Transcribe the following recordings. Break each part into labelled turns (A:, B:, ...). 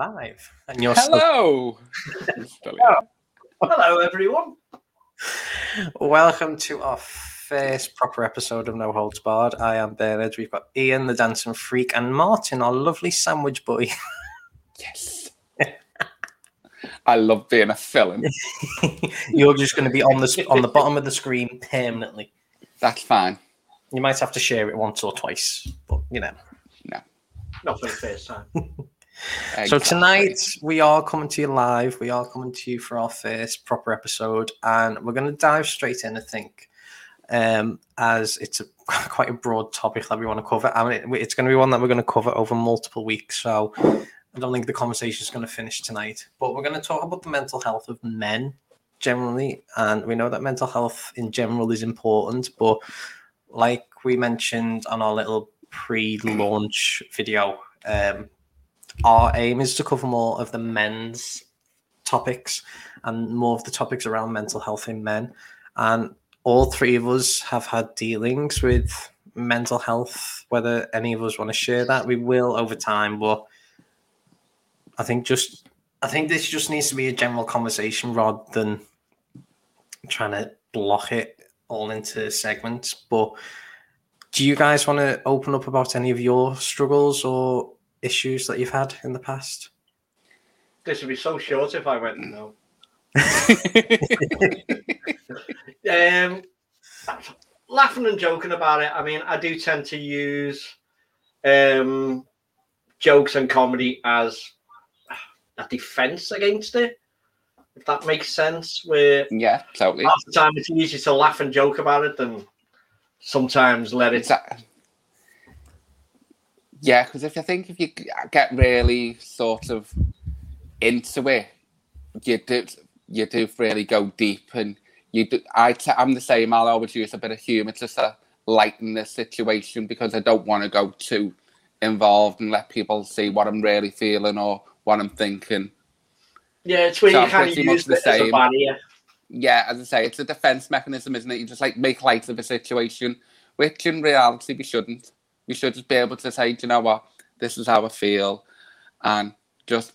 A: And we're live. And you're
B: Hello.
C: Hello, everyone.
A: Welcome to our first proper episode of No Holds Barred. I am Bernard. We've got Ian, the dancing freak, and Martin, our lovely sandwich boy.
B: Yes. I love being a villain.
A: You're just going to be on the on the bottom of the screen permanently.
B: That's fine.
A: You might have to share it once or twice, but you know. No.
C: Not for the first time.
A: So tonight we are coming to you live. We are coming to you for our first proper episode, and we're going to dive straight in. I think, um, as it's a quite a broad topic that we want to cover. I mean, it- it's going to be one that we're going to cover over multiple weeks. So I don't think the conversation is going to finish tonight. But we're going to talk about the mental health of men generally, and we know that mental health in general is important. But like we mentioned on our little pre-launch video. Um, our aim is to cover more of the men's topics and more of the topics around mental health in men. And all three of us have had dealings with mental health. Whether any of us want to share that, we will over time. But I think just I think this just needs to be a general conversation rather than trying to block it all into segments. But do you guys want to open up about any of your struggles or issues that you've had in the past?
C: This would be so short if I went no. Um, laughing and joking about it. I mean, I do tend to use um, jokes and comedy as a defense against it. If that makes sense, where
B: yeah, totally.
C: half the time it's easier to laugh and joke about it than sometimes let it.
B: It's a- yeah, because if I think if you uh, get really sort of into it, you do you do really go deep, and you do. I t- I'm the same. I'll always use a bit of humour just to sort lighten the situation because I don't want to go too involved and let people see what I'm really feeling or what I'm thinking.
C: Yeah, it's where
B: So
C: you
B: I'm
C: kind of
B: pretty much
C: use
B: the
C: as a
B: same.
C: barrier.
B: yeah, as I say, it's a defense mechanism, isn't it? You just like make light of a situation, which in reality we shouldn't. We should just be able to say, Do you know what, this is how I feel, and just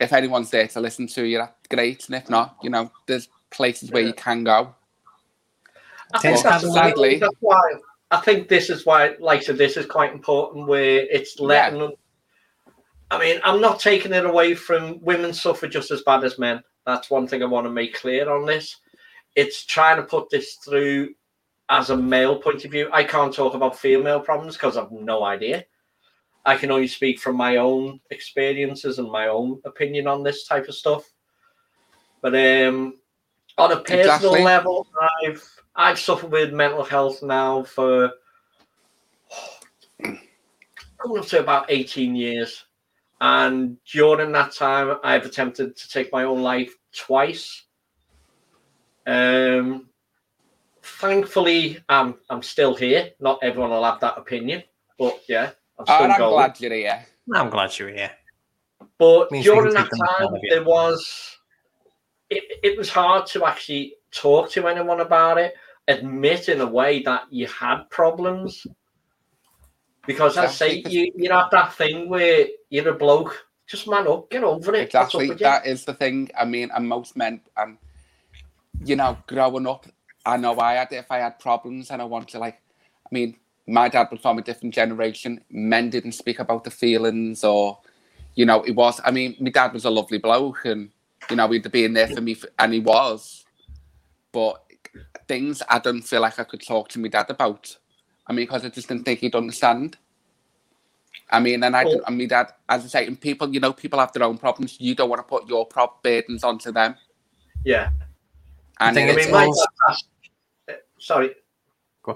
B: if anyone's there to listen to you, that's great, and if not, you know, there's places where you can go.
C: I think
A: Well,
C: that's, why,
B: sadly-
C: that's why I think this is why, like I said, this is quite important where it's letting them. I mean, I'm not taking it away from women suffer just as bad as men. That's one thing I want to make clear on this. It's trying to put this through as a male point of view. I can't talk about female problems because I've no idea. I can only speak from my own experiences and my own opinion on this type of stuff. But um, on a personal
B: Exactly.
C: level, I've I've suffered with mental health now for coming up to about 18 years. And during that time, I've attempted to take my own life twice. Um, thankfully, I'm I'm still here. Not everyone will have that opinion, but yeah, I'm still
B: And I'm
C: going.
B: glad you're here.
A: I'm glad you're here.
C: But during
A: can
C: that
A: take them out
C: time,
A: it.
C: there was it, it was hard to actually talk to anyone about it, admit in a way that you had problems. Because I say you you have that thing where you're a bloke, just man up, get over it.
B: Exactly. That is the thing. I mean, and most men, and you know, growing up, I know I had if I had problems and I want to like. I mean, my dad was from a different generation. Men didn't speak about the feelings, or you know, it was. I mean, my dad was a lovely bloke, and you know, he'd been there for me, f- and he was. But things I don't feel like I could talk to my dad about. I mean, because I just didn't think he'd understand. I mean, and I,
C: Well-
B: didn't- I mean that as I say, and people, you know, people have their own problems. You don't want to put your prop burdens onto them.
C: yeah.
B: And
A: think
C: I
B: it's
C: mean, my
A: also-
C: dad passed, sorry.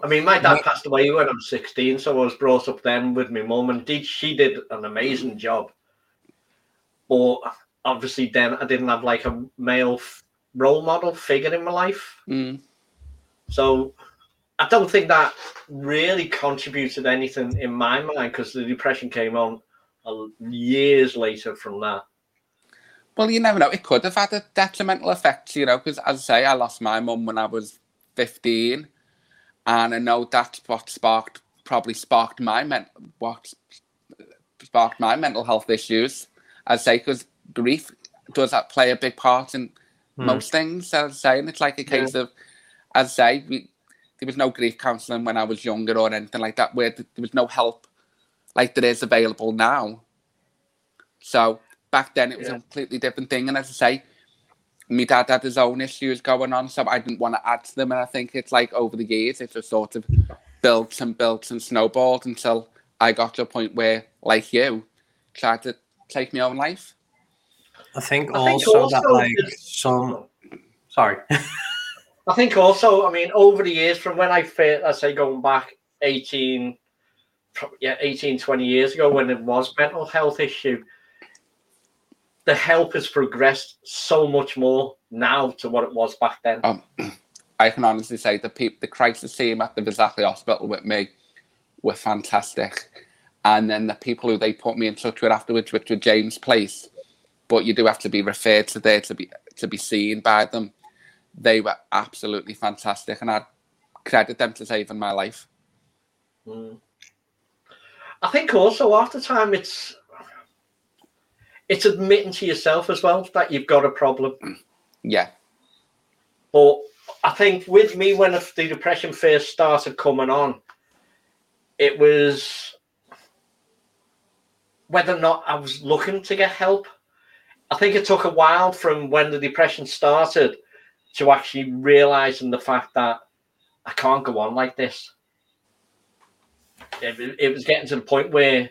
C: I mean, my dad passed away when I was 16, so I was brought up then with my mum, and did, she did an amazing job. But obviously, then I didn't have like a male f- role model figure in my life.
B: Mm,
C: So I don't think that really contributed anything in my mind because the depression came on years later from that.
B: well, you never know. It could have had a detrimental effect, you know, because as I say, I lost my mum when I was fifteen, and I know that's what sparked probably sparked my men what sparked my mental health issues. I'd say because grief does that play a big part in
A: Hmm.
B: most things. I'd say, and it's like a case of, I'd say, we, there was no grief counselling when I was younger or anything like that, where there was no help like there is available now. So back then it was
C: Yeah.
B: a completely different thing, and as I say, my dad had his own issues going on, so I didn't want to add to them. And I think it's like over the years, it just sort of built and built and snowballed until I got to a point where, like you, tried to take my own life.
A: I think
C: I think
A: also, that like
C: it's-
A: some. Sorry.
C: I think also, I mean, over the years, from when I first, I say going back 18, yeah, 18, 20 years ago when it was mental health issue, the help has progressed so much more now to what it was back then.
B: Um, I can honestly say the people, the crisis team at the Fazakerley Hospital with me were fantastic. And then the people who they put me in touch with afterwards, which were James Place, but you do have to be referred to there to be to be seen by them. They were absolutely fantastic, and I credit them to saving my life.
C: Mm. I think also after time, it's it's admitting to yourself as well that you've got a problem.
B: Yeah,
C: But I think with me, when the depression first started coming on, it was whether or not I was looking to get help. I think it took a while from when the depression started to actually realizing the fact that I can't go on like this. It, it was getting to the point where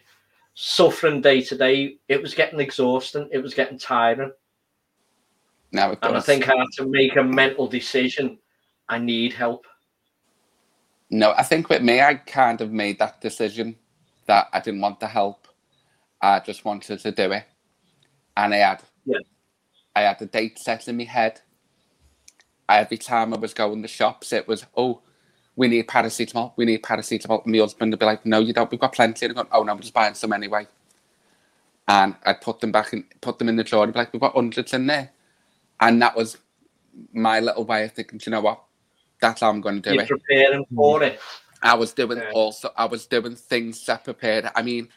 C: suffering day to day, it was getting exhausting, it was getting tiring.
B: now it
C: And I think I had to make a mental decision. I need help.
B: No, I think with me, I kind of made that decision that I didn't want the help. I just wanted to do it, and I had,
C: Yeah.
B: I had the date set in my head. Every time I was going to shops, it was, oh, we need paracetamol. We need paracetamol. And my husband would be like, no, you don't. We've got plenty. And I go, oh no, I'm just buying some anyway. And I'd put them back in, put them in the drawer. And be like, we've got hundreds in there. And that was my little way of thinking. Do you know what? That's how I'm going to do
C: You're
B: it.
C: preparing for it.
B: I was doing
C: Yeah.
B: also I was doing things that prepared. I mean,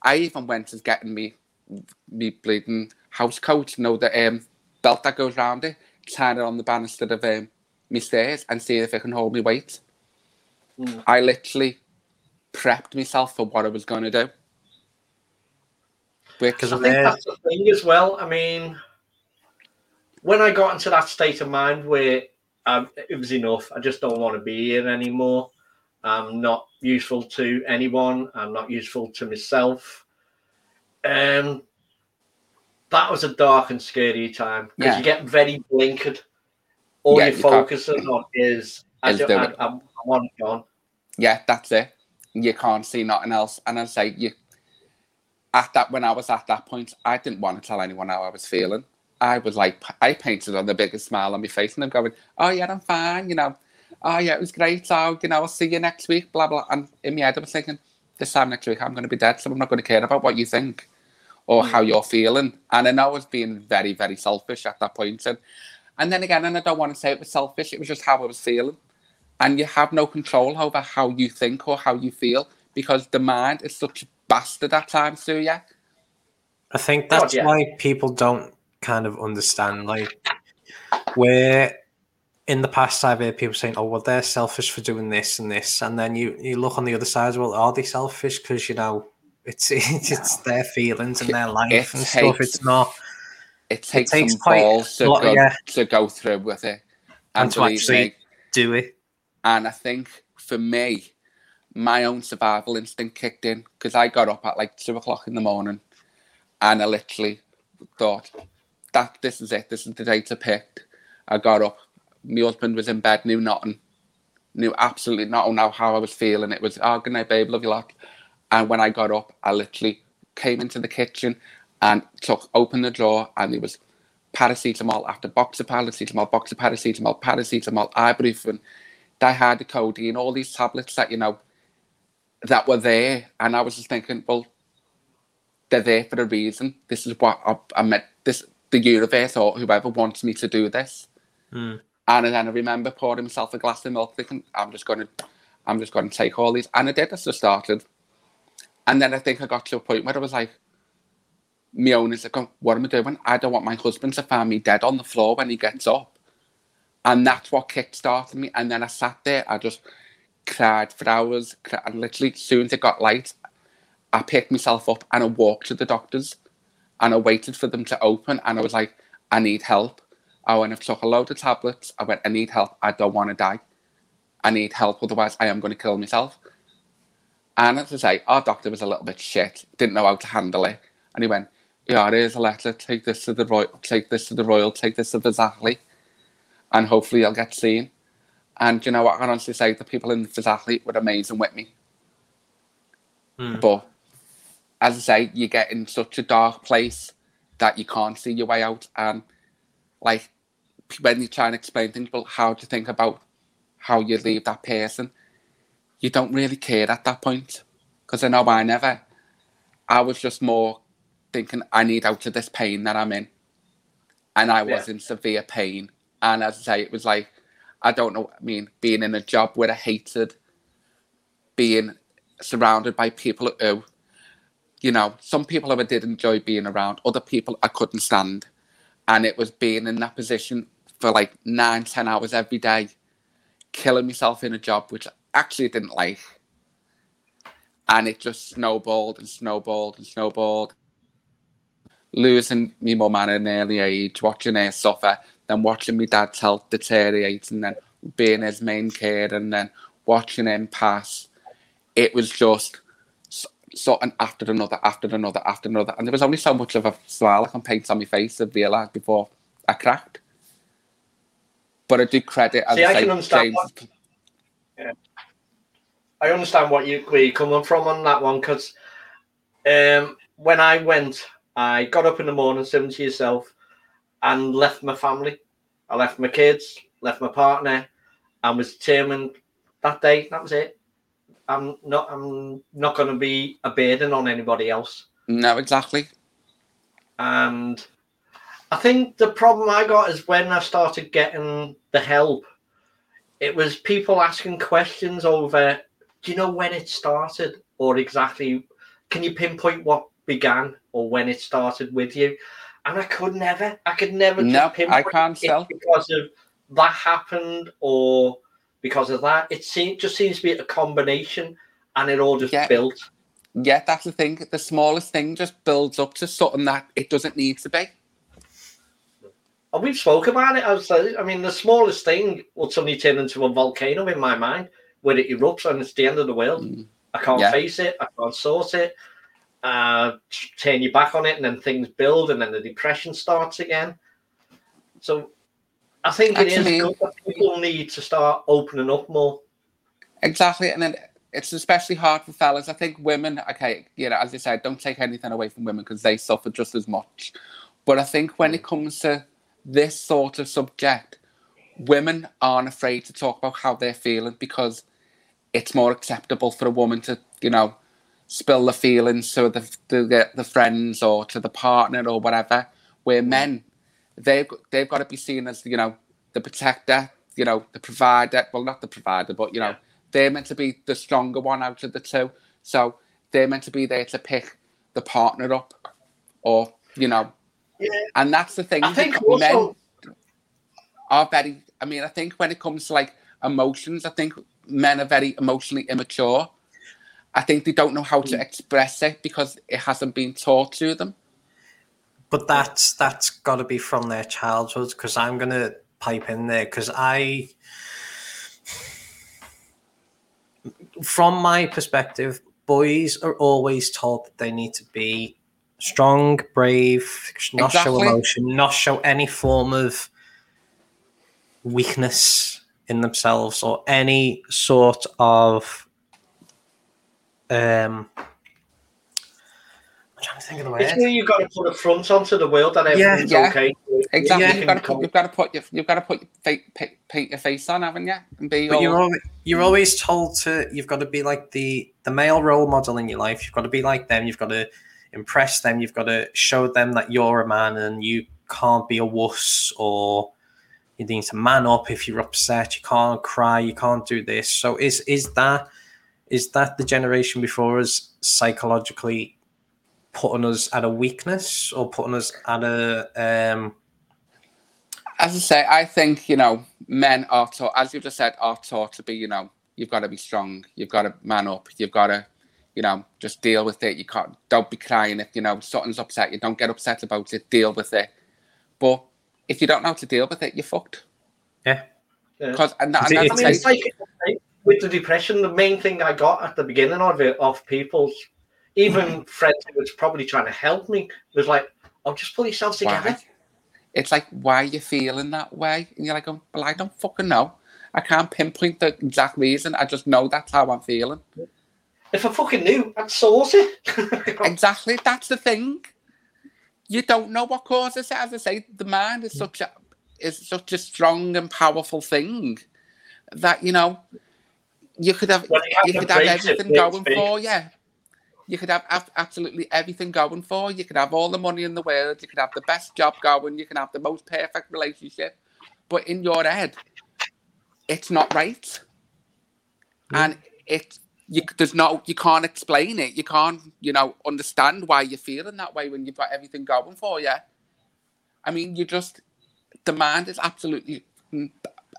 B: I even went as getting me me bleeding house coat, you know, the um, belt that goes round it, tying it on the banister of um, me stairs and see if it can hold me weight.
C: Mm.
B: I literally prepped myself for what I was going to do. Because
C: I think that's the thing as well. I mean, when I got into that state of mind where um, it was enough, I just don't want to be here anymore. I'm not useful to anyone. I'm not useful to myself. Um, that was a dark and scary time because
B: Yeah.
C: you get very blinkered. All
B: Yeah,
C: you're
B: you can't-
C: focusing on is, I,
B: Is
C: do,
B: doing
C: I,
B: it.
C: I, I want
B: yeah, that's it. You can't see nothing else. And I say you at that when I was at that point, I didn't want to tell anyone how I was feeling. I was like, I painted on the biggest smile on my face, and I'm going, "Oh yeah, I'm fine," you know. Oh yeah, it was great. So you know, I'll see you next week. Blah blah. And in my head, I was thinking, this time next week, I'm going to be dead, so I'm not going to care about what you think or how you're feeling. And I know I was being very, very selfish at that point. And and then again, and I don't want to say it was selfish. It was just how I was feeling and you have no control over how you think or how you feel because the mind is such a bastard at times, do you?
A: I think that's
C: yeah.
A: why people don't kind of understand. Like, where in the past I've heard people saying, "Oh, well, they're selfish for doing this and this," and then you you look on the other side. Well, are they selfish? Because you know, it's it's, it's their feelings and their life
B: It
A: and stuff. It's not.
B: It takes,
A: takes
B: some
A: quite
B: balls to
A: a lot-
B: go,
A: yeah.
B: to go through with it.
A: And
B: And
A: to actually-
B: me,
A: Do it.
B: And I think for me, my own survival instinct kicked in because I got up at like two o'clock in the morning and I literally thought that this is it, this is the day to pick. I got up, my husband was in bed, knew nothing, knew absolutely not know how I was feeling. It was, oh, good night, babe, love you lot. And when I got up, I literally came into the kitchen and took opened the drawer and there was paracetamol after box of paracetamol, box of paracetamol, paracetamol, ibuprofen, dihydrocodeine, all these tablets that you know that were there, and I was just thinking, well, they're there for a reason. This is what I, I meant. This the universe or whoever wants me to do this.
A: Mm.
B: And then I remember pouring myself a glass of milk, thinking, I'm just going to, I'm just going to take all these, and I did. I just started, and then I think I got to a point where I was like, my owners are going, what am I doing? I don't want my husband to find me dead on the floor when he gets up. And that's what kick-started me. And then I sat there, I just cried for hours. And literally, as soon as it got light, I picked myself up and I walked to the doctors and I waited for them to open. And I was like, I need help. I went and took a load of tablets. I went, I need help. I don't want to die. I need help. Otherwise, I am going to kill myself. And as I say, our doctor was a little bit shit, didn't know how to handle it. And he went, Yeah, here's a letter, take this to the Royal, take this to the Royal, take this to the Zachary, and hopefully I'll get seen. And you know what, I can honestly say the people in the Zachary were amazing with me. Mm. But as I say, you get in such a dark place that you can't see your way out. And like when you try and explain things, well, how you think about how you leave that person? You don't really care at that point. Because I know I never. I was just more thinking, I need out of this pain that I'm in. And I was yeah. in severe pain. And as I say, it was like, I don't know, I mean, being in a job where I hated, being surrounded by people who, you know, some people I did enjoy being around, other people I couldn't stand. And it was being in that position for like nine, ten hours every day, killing myself in a job which I actually didn't like. And it just snowballed and snowballed and snowballed. Losing my mum at an early age, watching her suffer, then watching my dad's health deteriorate, and then being his main care, and then watching him pass. It was just sort and after another, after another, after another, and there was only so much of a smile I can paint on my face to realise before I cracked. But I do credit as
C: See, I, can understand James, yeah. I understand what you where you're coming from on that one because um, when I went, I got up in the morning, similar to yourself, and left my family. I left my kids, left my partner, and was determined that day. That was it. I'm not. I'm not going to be a burden on anybody else.
B: No, exactly.
C: And I think the problem I got is when I started getting the help it was people asking questions over do you know when it started or exactly can you pinpoint what began or when it started with you and i could never i could never
B: no i can't tell
C: because of that happened or because of that it seems just seems to be a combination and it all just yeah. built
B: yeah that's the thing the smallest thing just builds up to something that it doesn't need to be
C: and we've spoke about it. I was like, I mean, the smallest thing will suddenly turn into a volcano in my mind where it erupts and it's the end of the world. Mm. I can't yeah. face it. I can't sort it. Uh, turn your back on it, and then things build, and then the depression starts again. So, I think it Actually, is people need to start opening up more.
B: Exactly, and then it's especially hard for fellas. I think women, okay, you know, as I said, don't take anything away from women because they suffer just as much. But I think when it comes to this sort of subject, women aren't afraid to talk about how they're feeling because it's more acceptable for a woman to, you know, spill the feelings to the, the the friends or to the partner or whatever. Where mm. men, they've they've got to be seen as you know the protector, you know, the provider. Well, not the provider, but you know, they're meant to be the stronger one out of the two. So they're meant to be there to pick the partner up, or you know, yeah. And that's the thing.
C: I think also...
B: men are very. I mean, I think when it comes to like emotions, I think men are very emotionally immature. I think they don't know how to hmm. express it because it hasn't been taught to them.
A: But that's that's got to be from their childhood. Because I'm gonna pipe in there because I, from my perspective, boys are always told that they need to be strong, brave, not exactly. show emotion, not show any form of weakness in themselves or any sort of um I'm trying to think of the word.
C: It's you've got to put a front onto the world that everything's yeah, yeah. okay.
B: Exactly. Yeah. You've, got to put, you've got to put your you've got to put your paint, paint your face on, haven't you? And be
A: but all... you're always, you're always told to you've got to be like the the male role model in your life. You've got to be like them. You've got to impress them. You've got to show them that you're a man and you can't be a wuss or you need to man up if you're upset. You can't cry. You can't do this. So is is that is that the generation before us psychologically putting us at a weakness or putting us at a um
B: as I say, I think you know men are taught, as you've just said, are taught to be. You know, you've got to be strong. You've got to man up. You've got to, you know, just deal with it. You can't. Don't be crying if you know something's upset you. Don't get upset about it. Deal with it. But if you don't know how to deal with it, you're fucked.
A: Yeah.
B: Because and, and
A: It's-
B: that's
C: I mean,
B: like-
C: like with the depression, the main thing I got at the beginning of it, of people's, even mm-hmm. friends who was probably trying to help me, was like, "Oh, just pull yourself together."
B: why? It's like why are you feeling that way? And you're like, oh, well, I don't fucking know. I can't pinpoint the exact reason. I just know that's how I'm feeling.
C: If I fucking knew, I'd source it.
B: Exactly. That's the thing. You don't know what causes it. As I say, the mind is mm. such a is such a strong and powerful thing that you know you could have you could have everything going
C: big.
B: for you. You could have ab- absolutely everything going for you. You could have all the money in the world. You could have the best job going. You can have the most perfect relationship, but in your head, it's not right, and it you there's no you can't explain it. You can't you know understand why you're feeling that way when you've got everything going for you. I mean, you just the mind is absolutely, mm,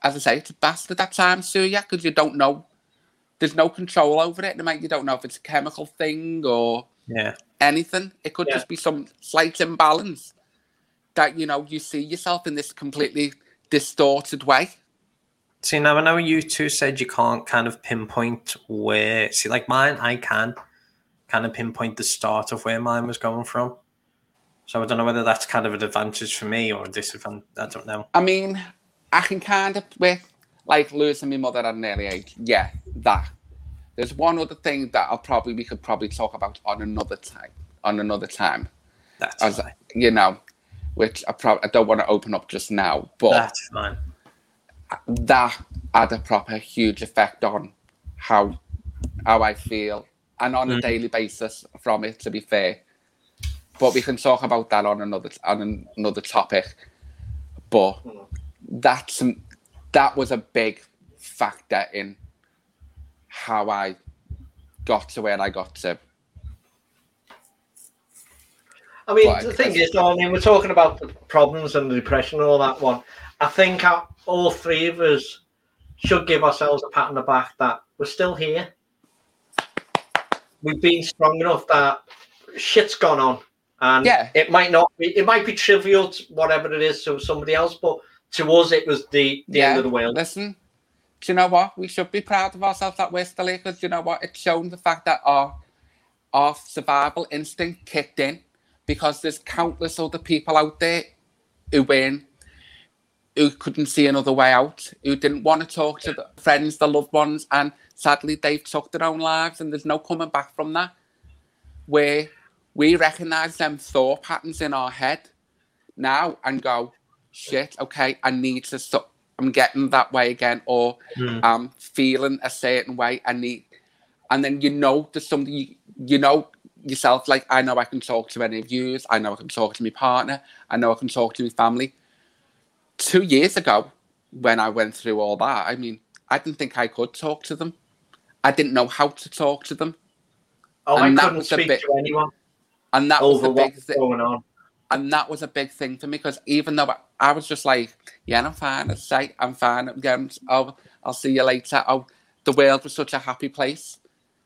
B: as I say, it's a bastard at times, you because you don't know. There's no control over it. and You don't know if it's a chemical thing or
A: Yeah.
B: anything. It could
C: Yeah.
B: just be some slight imbalance that you know you see yourself in this completely distorted way.
A: See, now I know you two said you can't kind of pinpoint where. See, like mine, I can kind of pinpoint the start of where mine was going from. So I don't know whether that's kind of an advantage for me or a disadvantage. I don't know.
B: I mean, I can kind of with like losing my mother at an early age. Yeah, that. There's one other thing that I'll probably we could probably talk about on another time. On another time,
A: That's
B: as
A: fine.
B: you know, which I probably I don't want to open up just now, but
A: That's fine.
B: that had a proper huge effect on how how I feel and on a
A: Mm.
B: daily basis from it. To be fair, but we can talk about that on another on another topic. But that's that was a big factor in how I got to where I got to.
C: I mean,
B: Right,
C: the thing
B: because-
C: is, though, I mean, we're talking about the problems and the depression and all that one. I think all three of us should give ourselves a pat on the back that we're still here. We've been strong enough that shit's gone on, and
B: Yeah.
C: it might not be, it might be trivial, to whatever it is, to somebody else, but to us, it was the the end of the world.
B: Listen, do you know what? We should be proud of ourselves still here because you know what? It's shown the fact that our our survival instinct kicked in because there's countless other people out there who weren't who couldn't see another way out, who didn't want to talk to the friends, the loved ones, and sadly they've took their own lives and there's no coming back from that. Where we recognise them thought patterns in our head now and go, shit, okay, I need to stop. I'm getting that way again, or
A: Mm.
B: I'm feeling a certain way. I need, and then you know there's something you, you know yourself. Like I know I can talk to any of you. I know I can talk to my partner. I know I can talk to my family. Two years ago, when I went through all that, I mean, I didn't think I could talk to them. I didn't know how to talk to them,
C: Oh, I
B: and that
C: couldn't speak
B: bit-
C: to anyone
B: and that was the big thing. And that was a big thing for me because even though I, was just like, yeah, I'm fine. I say I'm fine. I'm. Oh, I'll see you later. Oh, the world was such a happy place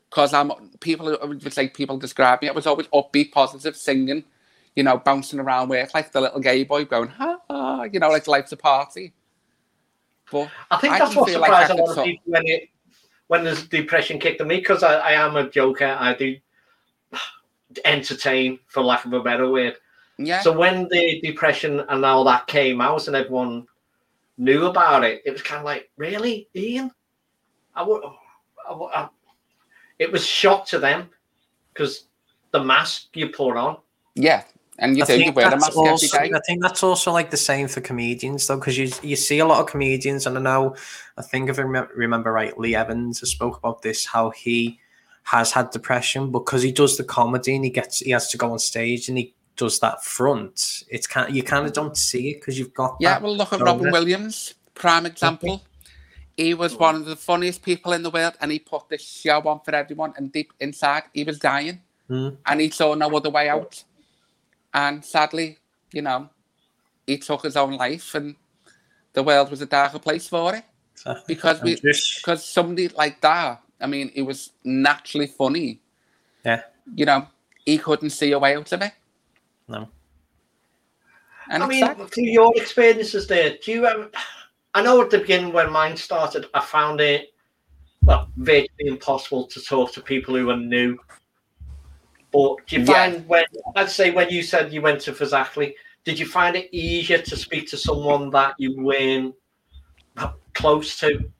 B: because I'm people would say people describe me. I was always upbeat, positive, singing, you know, bouncing around work like the little gay boy, going ha, ha you know, like life's a party. But
C: I think
B: I
C: that's what
B: like
C: surprised
B: I
C: a lot of people when it when there's depression kicked in me because I, I am a joker. I do entertain, for lack of a better word.
B: Yeah,
C: So when the depression and all that came out and everyone knew about it, it was kind of like, really, Ian? I would. I, I, it was shock to them because the mask you put on.
B: yeah, and you
A: I
B: do. You wear a mask every
A: also,
B: day.
A: I think that's also like the same for comedians though, because you you see a lot of comedians, and I know, I think if I remember right, Lee Evans has spoke about this how he has had depression because he does the comedy and he gets he has to go on stage and he does that front. It's kind you kind of don't see it because you've got
B: Yeah,
A: that
B: well, look at. Robin Williams, prime example. He was one of the funniest people in the world, and he put this show on for everyone. And deep inside, he was dying.
A: Mm.
B: and he saw no other way out. And sadly, you know, he took his own life, and the world was a darker place for it because we because somebody like that. I mean, he was naturally funny.
A: Yeah.
B: You know, he couldn't see a way out of it.
A: No.
B: And
C: I mean,
B: sad.
C: through your experiences there, do you ever? I know at the beginning when mine started, I found it well virtually impossible to talk to people who are new. But do you
B: Yeah.
C: find when I'd say when you said you went to Fazakerley, did you find it easier to speak to someone that you weren't close to?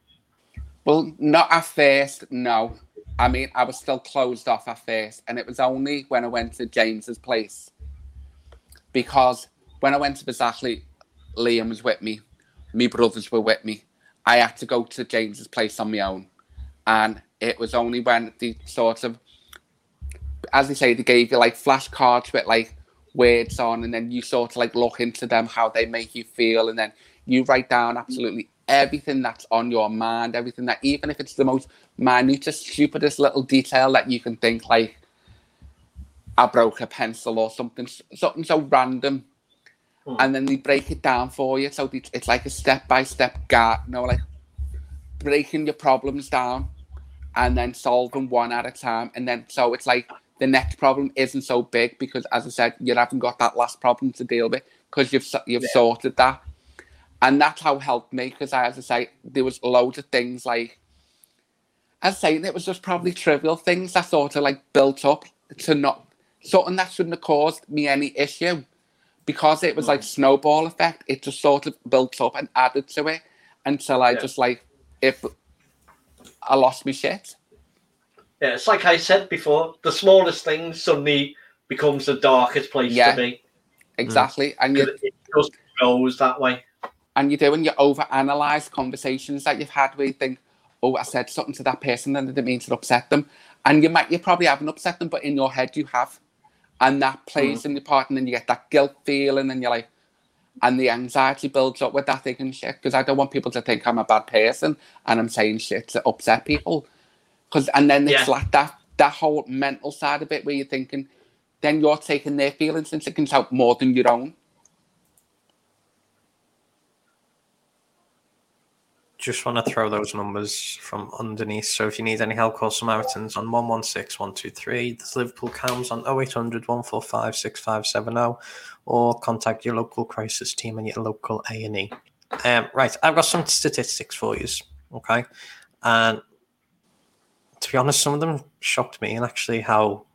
B: Well, not at first, no. I mean, I was still closed off at first, and it was only when I went to James's place. Because when I went to Fazakerley, Liam was with me, my brothers were with me. I had to go to James's place on my own. And it was only when the sort of, as they say, they gave you like flashcards with like words on, and then you sort of like look into them, how they make you feel, and then you write down absolutely everything that's on your mind, everything that, even if it's the most minutest, stupidest little detail that you can think, like, I broke a pencil or something, something so random.
C: Hmm.
B: And then they break it down for you. So they- it's like a step by step guide, you know, like breaking your problems down and then solving one at a time. And then so it's like the next problem isn't so big because, as I said, you haven't got that last problem to deal with because you've you've
C: Yeah.
B: sorted that. And that's how it helped me because, I as I say, there was loads of things like, as I say, it was just probably trivial things that sort of like built up to not something that shouldn't have caused me any issue because it was like hmm. snowball effect. It just sort of built up and added to it until I
C: Yeah.
B: just like if I lost my shit.
C: Yeah, it's like I said before, the smallest thing suddenly becomes the darkest place
B: Yeah.
C: to be.
B: Exactly, hmm. and you
C: It just goes that way.
B: and you do and you overanalyze conversations that you've had where you think, oh, I said something to that person and I didn't mean to upset them. And you might you probably haven't upset them, but in your head you have. And that plays mm. in your part, and then you get that guilt feeling, and you're like, and the anxiety builds up with that thinking shit. Because I don't want people to think I'm a bad person and I'm saying shit to upset people. Because and then it's
C: Yeah.
B: like that that whole mental side of it where you're thinking, then you're taking their feelings into account more than your own.
A: Just want to throw those numbers from underneath. So if you need any help, call Samaritans on 116 123. There's Liverpool Cams on 0800 145 6570 or contact your local crisis team and your local A&E. Um, right, I've got some statistics for you, okay? And to be honest, some of them shocked me and actually how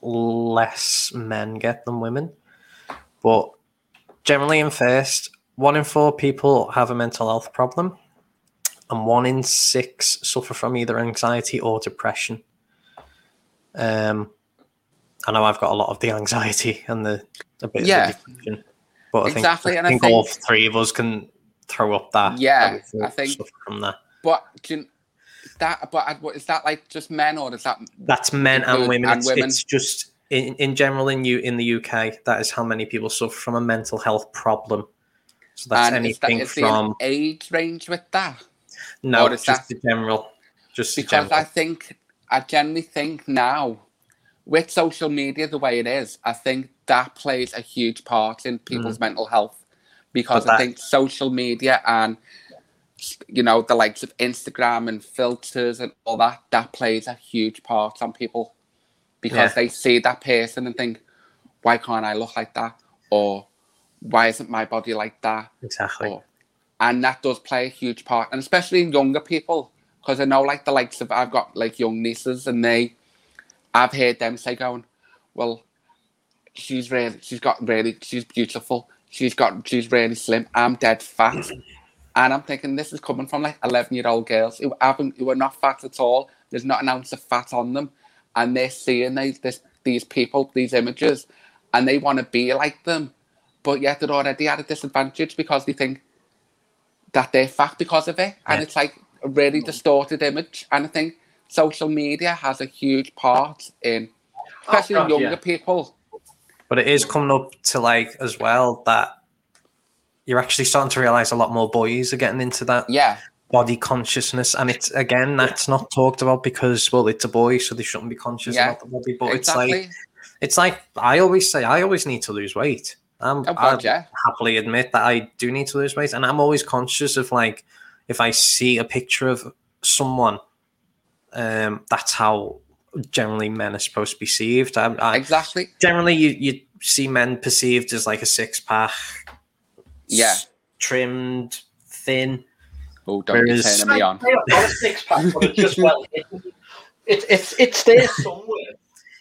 A: less men get than women. But generally in first, one in four people have a mental health problem, and one in six suffer from either anxiety or depression. Um, I know I've got a lot of the anxiety and the a bit
B: Yeah.
A: of the depression, but I
B: Exactly,
A: think,
B: and
A: I
B: I
A: think
B: think-
A: all three of us can throw up that.
B: Yeah,
A: that
B: I think-
A: from that.
B: But you, that, but is that like just men or is that
A: That's men and women.
B: and
A: it's,
B: women.
A: it's just in, in general in you in the UK. That is how many people suffer from a mental health problem. So that's
B: and is,
A: anything
B: is there an
A: from
B: age range with that?
A: no,
B: is
A: just
B: that-
A: the general, just
B: Because
A: general.
B: I think I generally think now with social media the way it is, I think that plays a huge part in people's mental health. Because
A: Mm. But
B: I think social media and you know the likes of Instagram and filters and all that that plays a huge part on people because
A: Yeah.
B: they see that person and think, why can't I look like that? Or why isn't my body like that?
A: exactly.
B: Or, and that does play a huge part, and especially in younger people, because I know like the likes of I've got like young nieces, and they, I've heard them say going, well, she's really, she's got really, she's beautiful, she's got, she's really slim. I'm dead fat, and I'm thinking this is coming from like eleven year old girls who haven't, who are not fat at all. There's not an ounce of fat on them, and they're seeing these this, these people, these images, and they want to be like them, but yet they're already at a disadvantage because they think that they're fat because of it, and
A: Yeah.
B: it's like a really mm. distorted image. And I think social media has a huge part in, especially
C: Oh,
B: younger
C: yeah.
B: people.
A: But it is coming up to like as well that you're actually starting to realize a lot more boys are getting into that.
B: Yeah,
A: body consciousness, and it's again that's not talked about because well, it's a boy, so they shouldn't be conscious
B: Yeah,
A: about the body. But
B: exactly.
A: it's like it's like I always say, I always need to lose weight. Um,
B: oh God,
A: I
B: yeah.
A: happily admit that I do need to lose weight, and I'm always conscious of like if I see a picture of someone, um, that's how generally men are supposed to be perceived. I, I,
B: Exactly.
A: generally, you you see men perceived as like a six pack,
B: Yeah.
A: s- trimmed, thin.
B: Oh, don't be
A: Whereas-
B: turning me on.
C: I don't want a six pack, but it's just well hidden. It's it's it's there somewhere.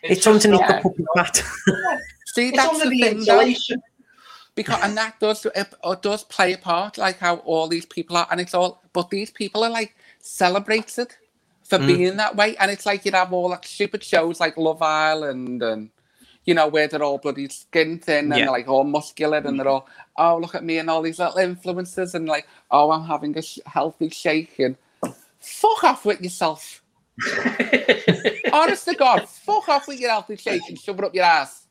A: It's,
C: just
A: underneath
C: not-
A: the puppy fat.
B: See,
C: It's
B: that's the
C: the
B: thing, though. because and that does it, does play a part like how all these people are and it's all but these people are like celebrated for
A: Mm.
B: being that way and it's like you have all like stupid shows like love island and you know where they're all bloody skin thin and
A: Yeah.
B: they're like all muscular and they're all oh look at me and all these little influencers and like oh i'm having a sh- healthy shake and fuck off with yourself honest to god fuck off with your healthy shake and shove it up your ass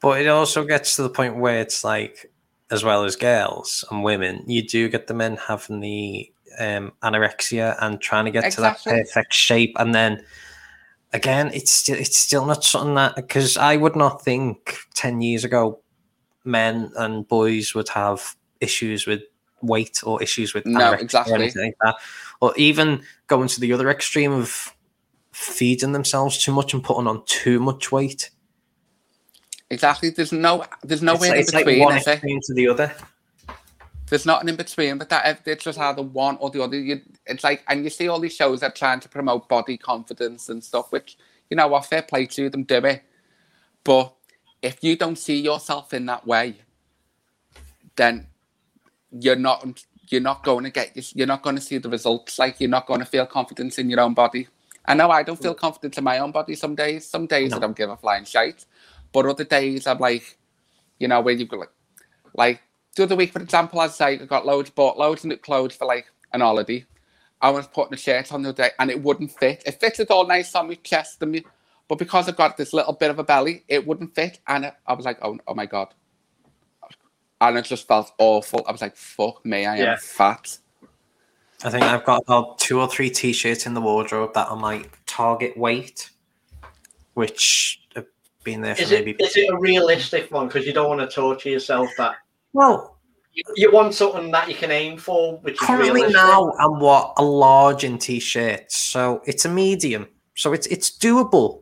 A: But it also gets to the point where it's like, as well as girls and women, you do get the men having the um, anorexia and trying to get to that perfect shape, and then again, it's still it's still not something that because I would not think ten years ago, men and boys would have issues with weight or issues with
B: No, exactly.
A: like that, or even going to the other extreme of feeding themselves too much and putting on too much weight.
B: Exactly there's no there's
A: It's
B: nowhere
A: like-
B: in
A: it's like one extreme to the other.
B: There's nothing in between, but that it's just either one or the other. You, it's like, and you see all these shows that trying to promote body confidence and stuff, which you know what, fair play to them, do it. But if you don't see yourself in that way, then you're not you're not going to get you're not going to see the results. Like you're not going to feel confidence in your own body. I know I don't feel confident in my own body some days. Some days
A: No.
B: I don't give a flying shite, but other days I'm like, you know, where you've got like, like the other week, for example, I'd say I got loads, bought loads of new clothes for like an holiday. I was putting a shirt on the other day and it wouldn't fit. It fitted all nice on my chest and me, but because I've got this little bit of a belly, it wouldn't fit. And I, I was like, oh, oh my god. And it just felt awful. I was like, fuck me, I am fat.
A: I think I've got about two or three t-shirts in the wardrobe that are my target weight, which have been there for
C: Is it
A: maybe.
C: is it a realistic one? Because you don't want to torture yourself. That
A: Well,
C: you, you want something that you can aim for, which is
A: currently
C: realistic.
A: now I'm what a large in t-shirts, so it's a medium, so it's it's doable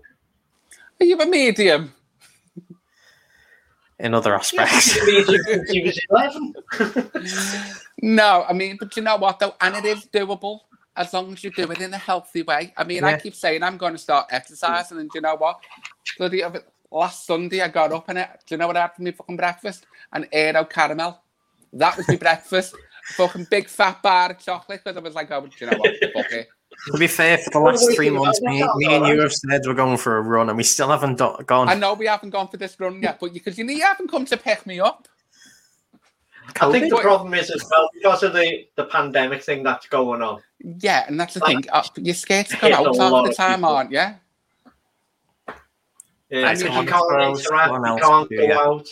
B: Are you a medium?
A: in other aspects.
C: You mean since he was eleven.
B: No, I mean, but you know what though, and it is doable as long as you do it in a healthy way. I mean, I keep saying I'm going to start exercising, and you know what? Bloody of it- last Sunday I got up and it. Do you know what I had for my fucking breakfast? An Aero caramel. That was my breakfast. Fucking big fat bar of chocolate because I was like, oh, do you know what? Fuck it.
A: to be fair, for the last
C: do
A: three months, me, me and you have said we're going for a run, and we still haven't do- gone.
B: I know we haven't gone for this run yet, but because you, know you haven't come to pick me up.
C: I think the problem is as well because of the the pandemic thing that's going on.
B: Yeah, and that's the
C: Like,
B: thing. Uh, you're scared to come out
C: a
B: half the time,
C: people.
B: aren't you?
C: Yeah,
B: I
C: you can't
A: close,
C: interact, you can't go
A: yeah.
C: out.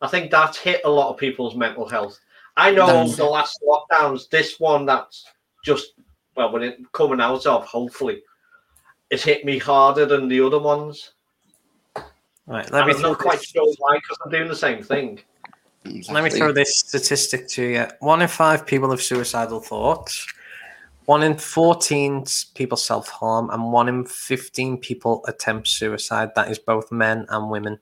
C: I think that's hit a lot of people's mental health. I know
B: That's
C: the last lockdowns, this one that's just well, when it coming out of, hopefully, it's hit me harder than the other ones.
A: Right, let
C: And
A: me
C: I'm
A: throw
C: not quite
A: this-
C: sure why because I'm doing the same thing.
A: Let me throw this statistic to you. One in five people have suicidal thoughts. One in 14 people self harm, and one in 15 people attempt suicide. That is both men and women.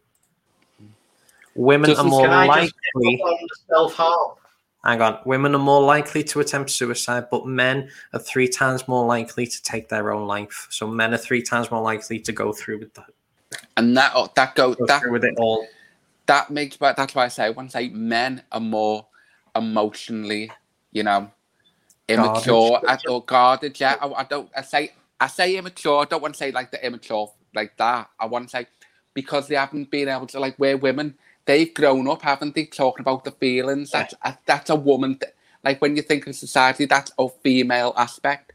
A: Women
B: Doesn't-
A: are more
C: Can I
A: likely.
C: on self harm?
A: Hang on. Women are more likely to attempt suicide, but men are three times more likely to take their own life. So men are three times more likely to go through with that.
B: and that oh, that go
A: go
B: that
A: through with it all.
B: that makes but that's why I say once I men are more emotionally, you know, immature. I- or guarded. Yeah, I, I don't. I say I say immature. I don't want to say like the immature like that. I want to say because they haven't been able to like we're women. They've grown up, haven't they? Talking about the feelings. That's a, that's a woman. th- Like when you think of society, that's a female aspect.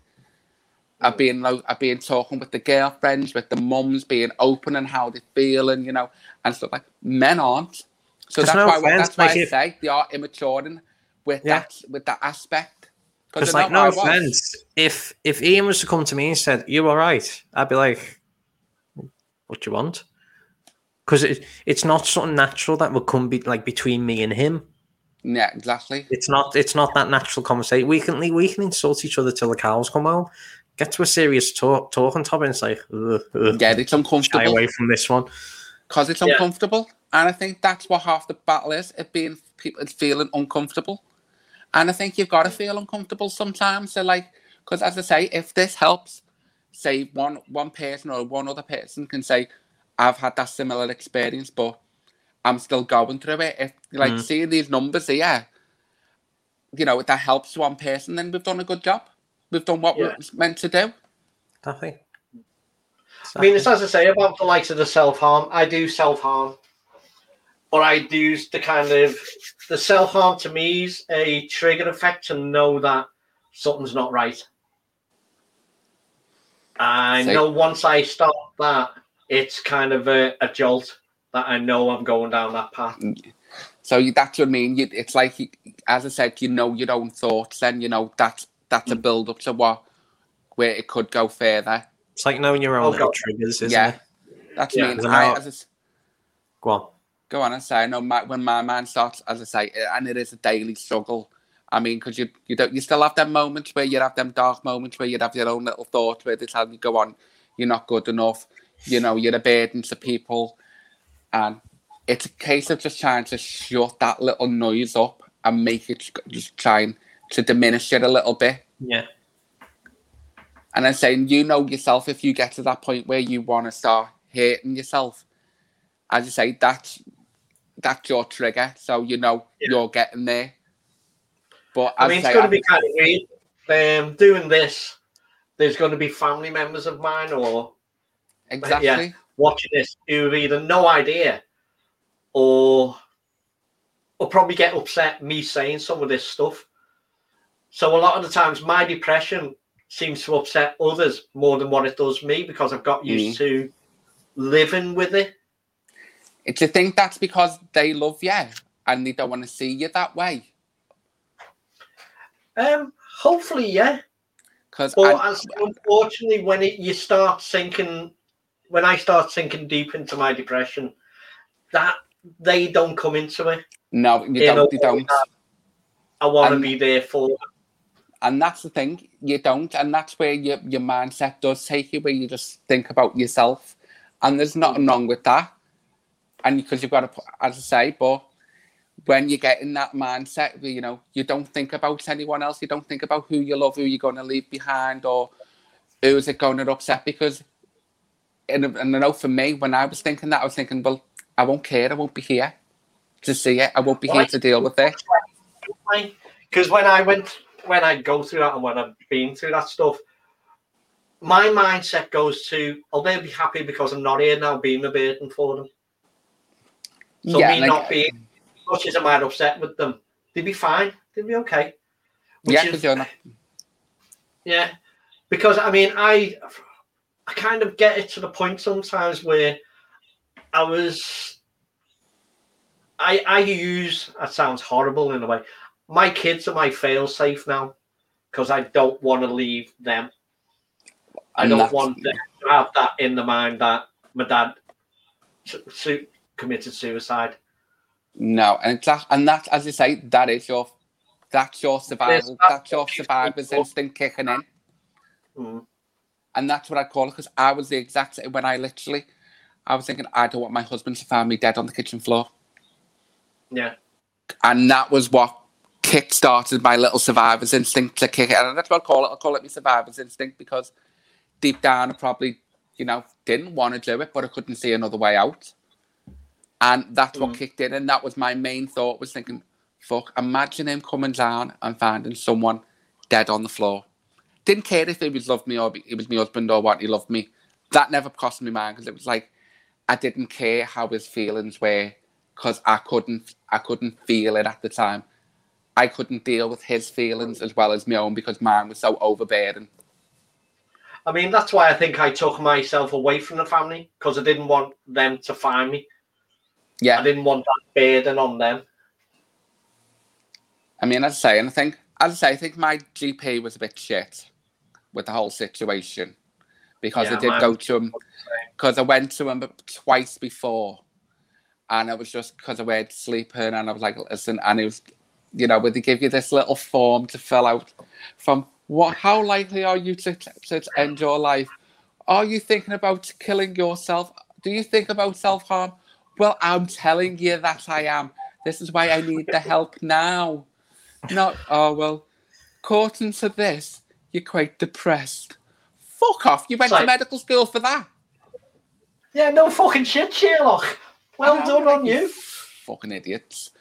B: Of being like, of being talking with the girlfriends, with the mums, being open and how they feel, and you know, and stuff like men aren't. So that's
A: no
B: why
A: offense,
B: that's why I say they are immaturing with
A: Yeah.
B: that with that aspect.
A: Because like, no offense, if if Ian was to come to me and said, "You all right?" I'd be like, "What do you want?" Because it, it's not something natural that would come be like between me and him.
B: Yeah, exactly.
A: It's not. It's not that natural conversation. We can we can insult each other till the cows come home. Get to a serious talk, talking topic, and it's like, ugh, ugh,
B: yeah, it's uncomfortable.
A: Stay away from this one
B: because it's uncomfortable, yeah. and I think that's what half the battle is. It being people, it's feeling uncomfortable. And I think you've got to feel uncomfortable sometimes. So, like, because as I say, if this helps, say one one person or one other person can say, "I've had that similar experience, but I'm still going through it." If like mm. seeing these numbers here, you know, if that helps one person, then we've done a good job. We've done what yeah. we're meant to do.
A: Nothing.
C: I mean, it's as I say about the likes of the self harm. I do self harm but I do the kind of the self harm to me is a trigger effect to know that something's not right. I know once I stop that, it's kind of a, a, jolt that I know I'm going down that path.
B: So that's what I mean. It's like, as I said, you know your own thoughts. Then you know that's that's a mm. build up to what where it could go further.
A: It's like knowing your own oh, triggers, isn't
B: yeah.
A: it?
B: That's yeah. mean. I, as
A: a, go on
B: go on and say, I know my, when my mind starts, as I say, eh, and it is a daily struggle. I mean, because you you don't you still have them moments where you have them dark moments where you have your own little thoughts where they tell you go on, you're not good enough, you know, you're a burden to people, and it's a case of just trying to shut that little noise up and make it just trying to diminish it a little bit.
A: Yeah.
B: And then saying, you know yourself, if you get to that point where you want to start hating yourself, as you say, that's that's your trigger, so you know yeah. you're getting there. But
C: I mean, it's going to be kind of weird. Um, doing this, there's going to be family members of mine or
B: exactly yeah,
C: watching this who have either no idea or or probably get upset me saying some of this stuff. So a lot of the times, my depression seems to upset others more than what it does me because I've got used mm. to living with it.
B: Do you think that's because they love you and they don't want to see you that way?
C: Um, hopefully, yeah.
B: Because
C: unfortunately, when it, you start sinking, when I start sinking deep into my depression, that they don't come into it.
B: No, you, don't. They don't.
C: I want to be there for. Them.
B: And that's the thing, you don't, and that's where your your mindset does take you, where you just think about yourself, and there's nothing wrong with that and because you've got to, as I say, but when you get in that mindset, you know, you don't think about anyone else. You don't think about who you love, who you're going to leave behind, or who is it going to upset. Because, and, and I know for me, when I was thinking that, I was thinking, well, I won't care. I won't be here to see it. I won't be here to deal with it.
C: Because when I went, when I go through that, and when I've been through that stuff, my mindset goes to, oh, they'll be happy because I'm not here now, being a burden for them. So yeah, me like, not being much as I might upset with them, they'd be fine. They'd be okay.
B: Which yeah, is, not...
C: yeah, because I mean, I I kind of get it to the point sometimes where I was. I I use that sounds horrible in a way. My kids are my fail safe now because I don't want to leave them. I don't want them to have that in the mind that my dad committed suicide.
B: No, and that, and that, as you say, that is your that's your survival. that's your survivor's instinct kicking in.
C: Mm.
B: And that's what I call it because I was the exact same when I literally, I was thinking, I don't want my husband to find me dead on the kitchen floor.
C: Yeah.
B: And that was what kick started my little survivor's instinct to kick it. And that's what I call it. I call it my survivor's instinct because deep down I probably, you know, didn't want to do it, but I couldn't see another way out. And that's what mm. kicked in. And that was my main thought was thinking, fuck, imagine him coming down and finding someone dead on the floor. Didn't care if he was loved me or he was my husband or what, he loved me. That never crossed my mind because it was like, I didn't care how his feelings were because I couldn't, I couldn't feel it at the time. I couldn't deal with his feelings as well as my own because mine was so overbearing.
C: I mean, that's why I think I took myself away from the family because I didn't want them to find me.
B: Yeah.
C: I didn't want that burden on them.
B: I mean, as I say, and I think as I say, I think my GP was a bit shit with the whole situation because
C: Yeah,
B: I did
C: mine
B: go to him because I went to him twice before, and it was just because I went sleeping, and I was like, listen, and he was, you know, would they give you this little form to fill out from what? How likely are you to, to end your life? Are you thinking about killing yourself? Do you think about self harm? Well, I'm telling you that I am. This is why I need the help now. Not, oh, well, according to this, you're quite depressed. Fuck off. You went
C: It's
B: to medical school for that.
C: Yeah, no fucking shit, Sherlock. Well
B: I know,
C: done on you.
B: Fucking idiots.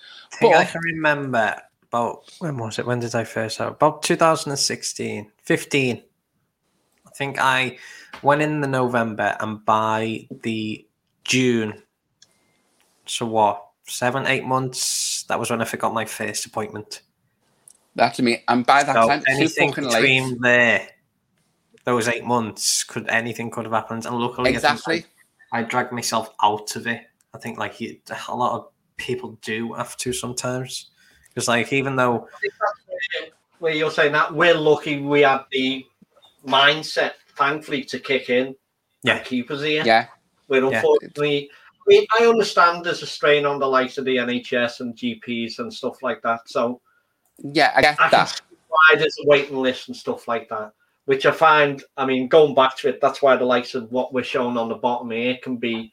A: I I can remember about when was it? When did I first out? About 2016, 15. I think I went in the November and by the June, so what, seven, eight months, that was when I forgot my first appointment.
B: That's me. And by that
A: So
B: time,
A: anything
B: fucking
A: between
B: late.
A: there, those eight months, could anything could have happened. And luckily, I
B: Exactly.
A: I, I dragged myself out of it. I think like you, a lot of people do have to sometimes. Because like even though
C: Where you're saying that we're lucky we had the mindset, thankfully, to kick in.
A: Yeah.
C: and keep us here.
B: Yeah.
C: We're unfortunately. I mean, I understand there's a strain on the likes of the NHS and GPs and stuff like that. So
B: Yeah, I get
C: I
B: that.
C: why there's a waiting list and stuff like that. Which I find, I mean, going back to it, that's why the likes of what we're showing on the bottom here can be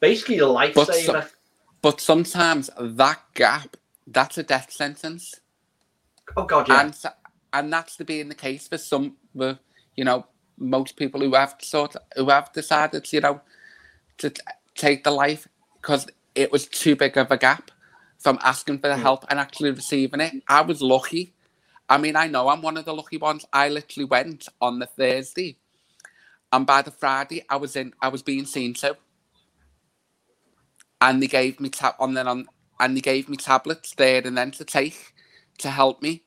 C: basically a
B: But
C: lifesaver.
B: so- But sometimes that gap, that's a death sentence.
C: oh God, yeah.
B: And and that's to be in the case for some, you know, most people who have sort who have decided, you know, to take the life because it was too big of a gap from asking for the
C: Mm.
B: help and actually receiving it. I was lucky. I mean, I know I'm one of the lucky ones. I literally went on the Thursday, and by the Friday, I was in. I was being seen to, and they gave me tab on then on, and they gave me tablets there and then to take to help me.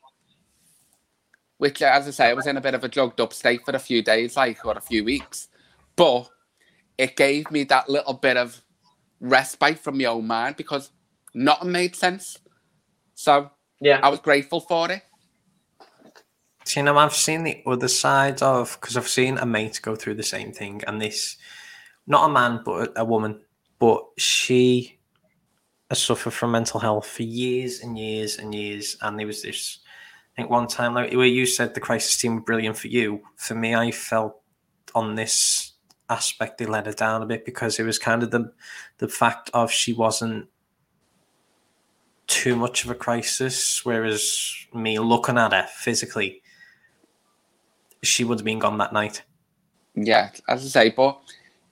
B: Which, as I say, I was in a bit of a drugged up state for a few days, like or a few weeks, but it gave me that little bit of respite from my own mind because nothing made sense. So
C: yeah.
B: I was grateful for it.
A: So, you know, I've seen the other side of because I've seen a mate go through the same thing, and this, not a man, but a, a woman, but she has suffered from mental health for years and years and years. And there was this, I think, one time like where you said the crisis team were brilliant for you. For me, I felt on this aspect they let her down a bit because it was kind of the the fact of she wasn't too much of a crisis, whereas me looking at her physically, she would have been gone that night.
B: Yeah, as I say, but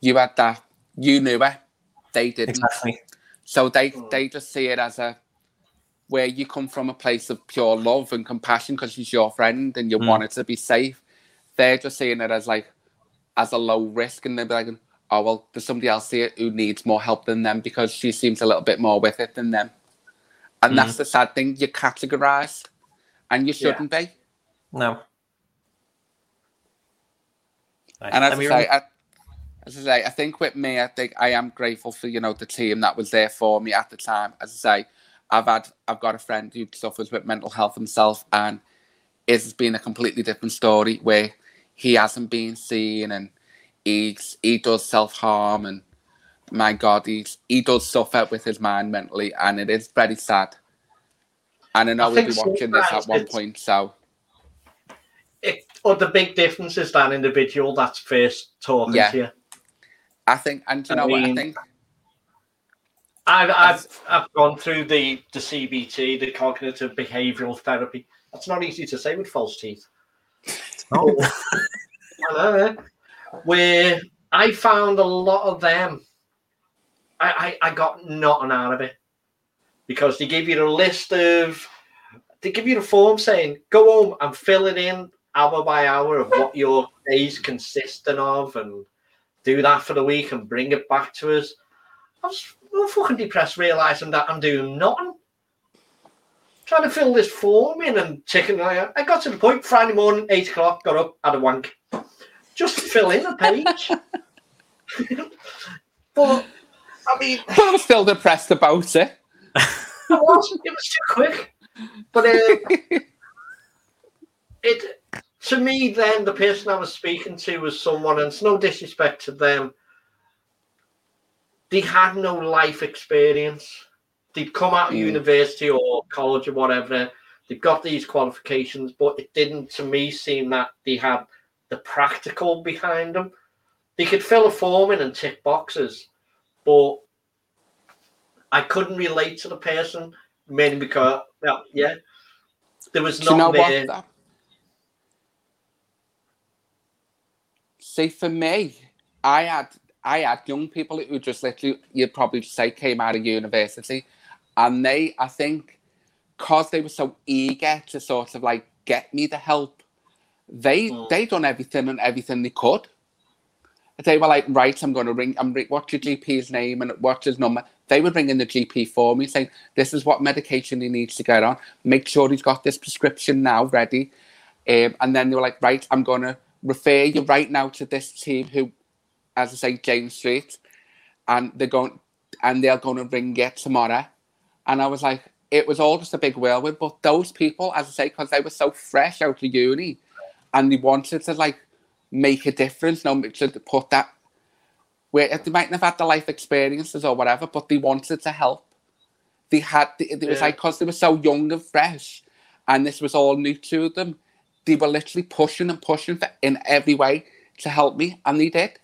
B: you had that. You knew it. They didn't.
A: Exactly.
B: So they they just see it as a where you come from a place of pure love and compassion because she's your friend and you
A: Mm.
B: want it to be safe. They're just seeing it as like as a low risk, and they're like, "Oh well, there's somebody else here who needs more help than them because she seems a little bit more with it than them." And that's mm. the sad thing. You're categorized, and you shouldn't be.
A: No.
B: And as I say, I, as I say, I think with me, I think I am grateful for you know the team that was there for me at the time. As I say, I've had I've got a friend who suffers with mental health himself, and it's been a completely different story where he hasn't been seen and he's he does self harm and my God, he's he does suffer with his mind mentally, and it is very sad. And I know
C: I
B: we'll be watching this at one point, so
C: It, or the big difference is that individual that's first talking
B: Yeah.
C: to you.
B: I think, and do you
C: I
B: know what I
C: mean,
B: think?
C: I've, I've, I've gone through the, the CBT, the cognitive behavioral therapy. That's not easy to say with false teeth.
A: Oh?
C: Where I found a lot of them, I, I, I got nothing out of it because they give you a list of, they give you the form saying, go home and fill it in hour by hour of what your days consisting of and do that for the week and bring it back to us. I was fucking depressed realizing that I'm doing nothing. Trying to fill this form in and ticking. I I got to the point Friday morning, eight o'clock, got up, had a wank. Just to fill in a page. but I mean,
B: But I'm still depressed about it.
C: I was, it was too quick. But uh, to me, then the person I was speaking to was someone, and it's no disrespect to them. They had no life experience. They'd come out of
B: Mm.
C: university or college or whatever. They've got these qualifications, but it didn't, to me, seem that they had the practical behind them. They could fill a form in and tick boxes, but I couldn't relate to the person mainly because, well, yeah, there was
B: Do you know
C: not
B: what?
C: there.
B: though? See, for me, I had I had young people who just literally you'd probably say came out of university, and they I think because they were so eager to sort of like get me the help, they
C: Mm.
B: they done everything and everything they could. They were like, right, I'm going to ring. I'm ring, what's your GP's name and what's his number? They would ring in the GP for me, saying, "This is what medication he needs to get on. Make sure he's got this prescription now ready." Um, and then they were like, "Right, I'm going to refer you right now to this team who, as I say, James Street, and they're going, and they're going to ring you tomorrow." And I was like, it was all just a big whirlwind. But those people, as I say, because they were so fresh out of uni, and they wanted to like make a difference, no, to put that where they mightn't have had the life experiences or whatever, but they wanted to help. They had, it was
C: Yeah.
B: like because they were so young and fresh, and this was all new to them. They were literally pushing and pushing for, in every way to help me, and they did.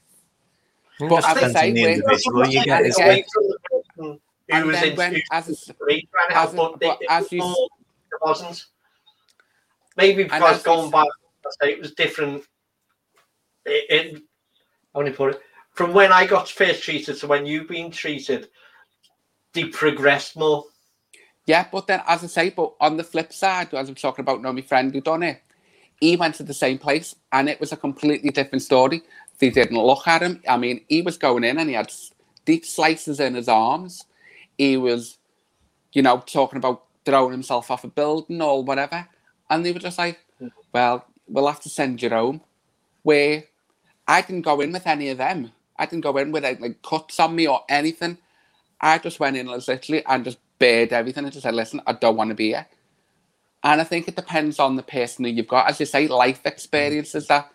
A: It
B: But as I say, when-
A: you get.
B: and
A: isn't
B: again-
A: it?
C: away from the person who
B: And
C: was
B: then
C: in
B: when, as
C: was
B: a-
C: trying to help, but,
B: but
C: it,
B: as
C: it,
B: you-
C: was- it wasn't. Maybe because going
B: you-
C: back, say it was different. It, it how do you put it? From when I got first treated to when you've been treated, they progressed more.
B: Yeah, but then as I say, but on the flip side, as I'm talking about, know my friend who done it, he went to the same place and it was a completely different story. They didn't look at him. I mean, he was going in and he had deep slices in his arms. He was, you know, talking about throwing himself off a building or whatever. And they were just like, hmm. well, we'll have to send you home. Where I didn't go in with any of them. I didn't go in with like, like cuts on me or anything. I just went in as literally and just bared everything and just said, listen, I don't want to be here. And I think it depends on the person who you've got. As you say, life hmm. experiences that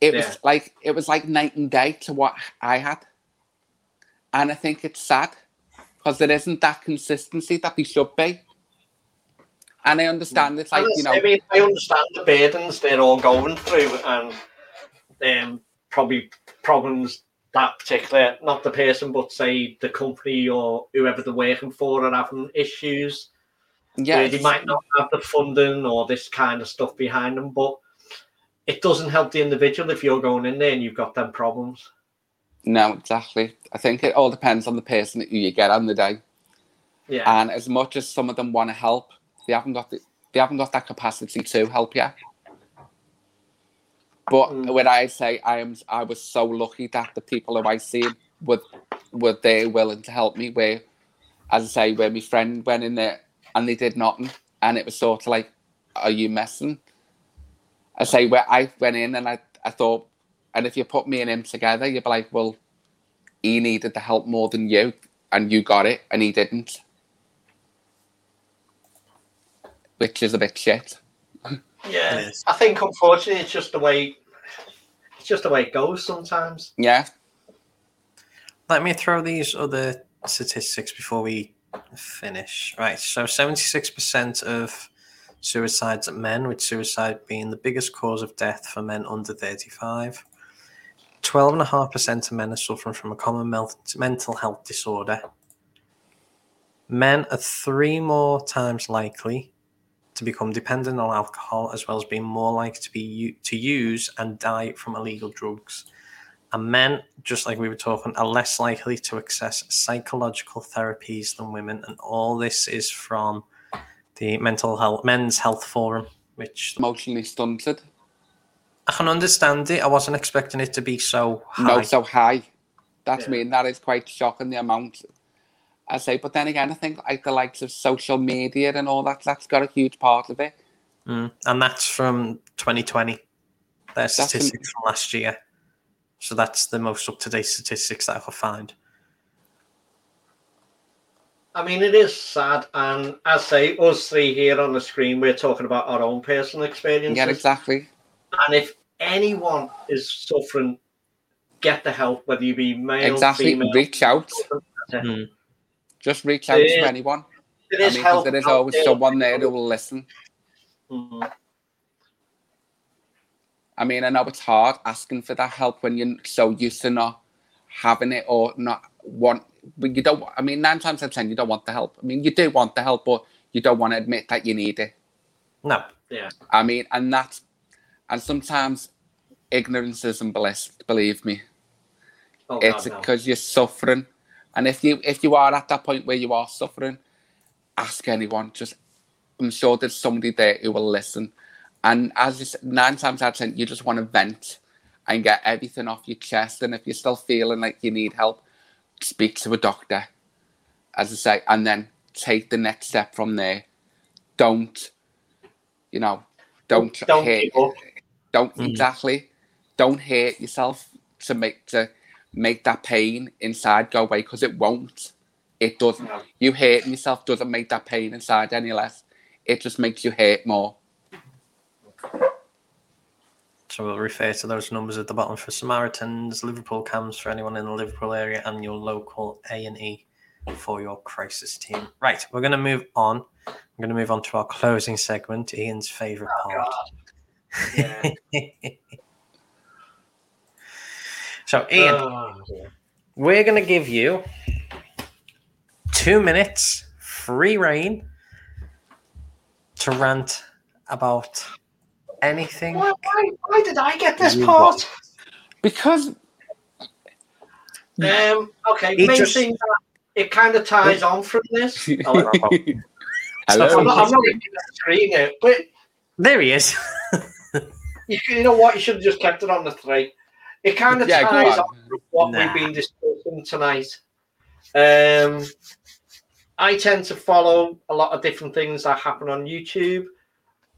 B: it was like it was like night and day to what I had. And I think it's sad because there isn't that consistency that there should be. And I understand it's like, you know,
C: I mean, I understand the burdens they're all going through, and um, probably problems that particular, not the person, but say the company or whoever they're working for are having issues.
B: yeah,
C: they might not have the funding or this kind of stuff behind them, but it doesn't help the individual if you're going in there and you've got them problems.
B: No, exactly. I think it all depends on the person who you get on the day.
C: Yeah,
B: And as much as some of them want to help, they haven't got the, they haven't got that capacity to help you. But
C: Mm.
B: when I say I am, I was so lucky that the people who I seen were were there willing to help me. Where, as I say, where my friend went in there and they did nothing, and it was sort of like, "Are you messing?" I say where I went in and I, I thought, and if you put me and him together, you'd be like, well, he needed the help more than you, and you got it, and he didn't which is a bit shit.
C: yeah. I think unfortunately it's just the way it's just the way it goes sometimes.
B: Yeah,
A: Let me throw these other statistics before we finish. Right, so 76% of suicides are men, with suicide being the biggest cause of death for men under 35. 12.5% of men are suffering from a common mental health disorder. Men are three more times likely to become dependent on alcohol, as well as being more likely to be to use and die from illegal drugs. And men, just like we were talking, are less likely to access psychological therapies than women. And all this is from the Mental Health Men's Health Forum, which
B: emotionally stunted.
A: I can understand it. I wasn't expecting it to be so high.
B: No, so high. That's
C: Yeah.
B: mean that is quite shocking the amount. I say, but then again, I think like the likes of social media and all that, that's got a huge part of it.
A: Mm. And that's from 2020. Their
B: That's from-
A: statistics from last year. So that's the most up to date statistics that I could find.
C: I mean, it is sad, and as I say, us three here on the screen, we're talking about our own personal experiences.
B: Yeah, exactly.
C: And if anyone is suffering, get the help, whether you be male,
B: exactly.
C: female.
B: Reach out.
A: Mm.
B: Just reach out
C: There
B: to anyone.
C: There
B: I
C: is
B: mean, 'cause
C: help.
B: there is always
C: there.
B: someone there who will listen.
C: Mhm.
B: I mean, I know it's hard asking for that help when you're so used to not having it or not want. But you don't. I mean, nine times out of ten, you don't want the help. I mean, you do want the help, but you don't want to admit that you need it.
A: No. Yeah.
B: I mean, and that's and sometimes ignorance isn't bliss. Believe me,
C: Oh,
B: it's
C: God, no.
B: because you're suffering, and if you if you are at that point where you are suffering, ask anyone. Just I'm sure there's somebody there who will listen. And as you said, nine times out of ten, you just want to vent and get everything off your chest. And if you're still feeling like you need help, speak to a doctor, as I say, and then take the next step from there. Don't, you know, don't,
C: Don't
B: hate. Don't
A: Mm.
B: exactly, don't hate yourself to make to make that pain inside go away because it won't. It doesn't.
C: No.
B: You hating yourself doesn't make that pain inside any less. It just makes you hate more.
A: So we'll refer to those numbers at the bottom for Samaritans, Liverpool cams for anyone in the Liverpool area, and your local A and E for your crisis team. Right, we're going to move on. We're going to move on to our closing segment, Ian's favourite
C: Oh,
A: part.
C: God. Yeah.
A: so, Ian,
C: Oh,
A: we're going to give you two minutes free reign to rant about anything.
C: why, why, why did I get this part?
B: Because
C: Um, okay,
A: He
C: main
A: just-
C: thing that it kind of ties on from this. Oh, I'm
B: hello.
C: not, I'm not looking at the screen here, but
A: There he is.
C: you, you know what? You should have just kept it on the three. It kind of
B: Yeah,
C: ties
B: on.
C: on with what
A: Nah.
C: we've been discussing tonight. Um, I tend to follow a lot of different things that happen on YouTube,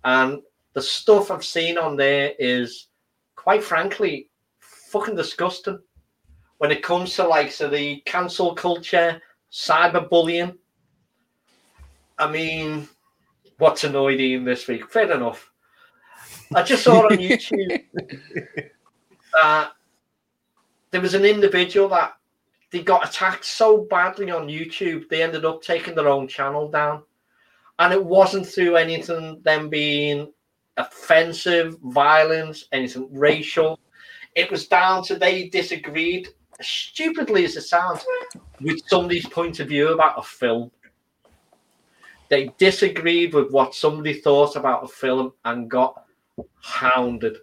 C: and the stuff I've seen on there is, quite frankly, fucking disgusting. When it comes to like so the cancel culture, cyberbullying. I mean, what's annoyed Ian this week? Fair enough. I just saw on YouTube that uh, there was an individual that they got attacked so badly on YouTube they ended up taking their own channel down, and it wasn't through anything them being offensive, violence, anything racial. It was down to they disagreed, stupidly as it sounds, with somebody's point of view about a film. They disagreed with what somebody thought about a film and got hounded.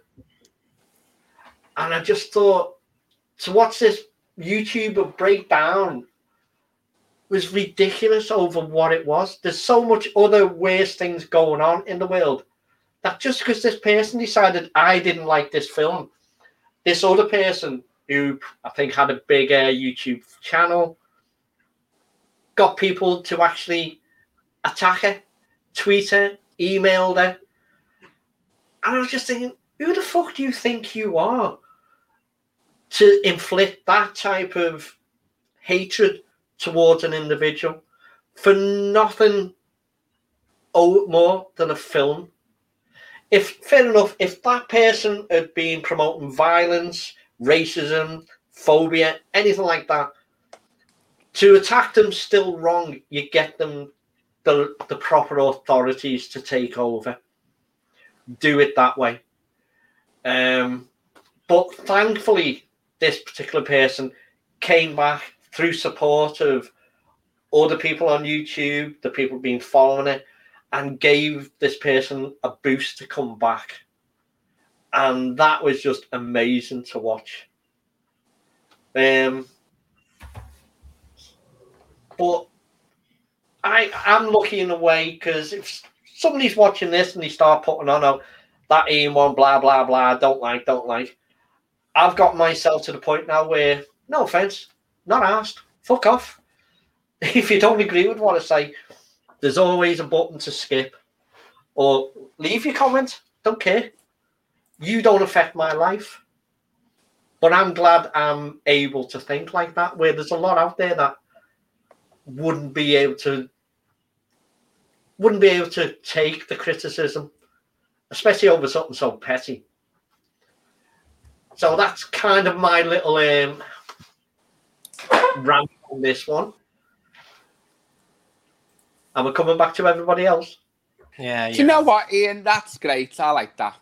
C: And I just thought to watch this YouTuber break down was ridiculous over what it was. There's so much other worse things going on in the world that just because this person decided I didn't like this film, this other person who I think had a bigger YouTube channel got people to actually attack her, tweet her, email her. And I was just thinking, who the fuck do you think you are to inflict that type of hatred towards an individual for nothing more than a film? If fair enough, if that person had been promoting violence, racism, phobia, anything like that, to attack them still wrong. You get them the the proper authorities to take over. Do it that way. Um, but thankfully, this particular person came back through support of other people on YouTube, the people been following it, and gave this person a boost to come back. And that was just amazing to watch. Um, but I am lucky in a way because if somebody's watching this and they start putting on oh, that Ian one, blah blah blah, don't like, don't like. I've got myself to the point now where, no offense, not asked, fuck off. If you don't agree with what I say, there's always a button to skip or leave your comment. Don't care. You don't affect my life. But I'm glad I'm able to think like that, where there's a lot out there that wouldn't be able to wouldn't be able to take the criticism, especially over something so petty. So that's kind of my little um, rant on this one. And we're coming back to everybody else.
A: Yeah,
B: Do you know what, Ian? That's great. I like that.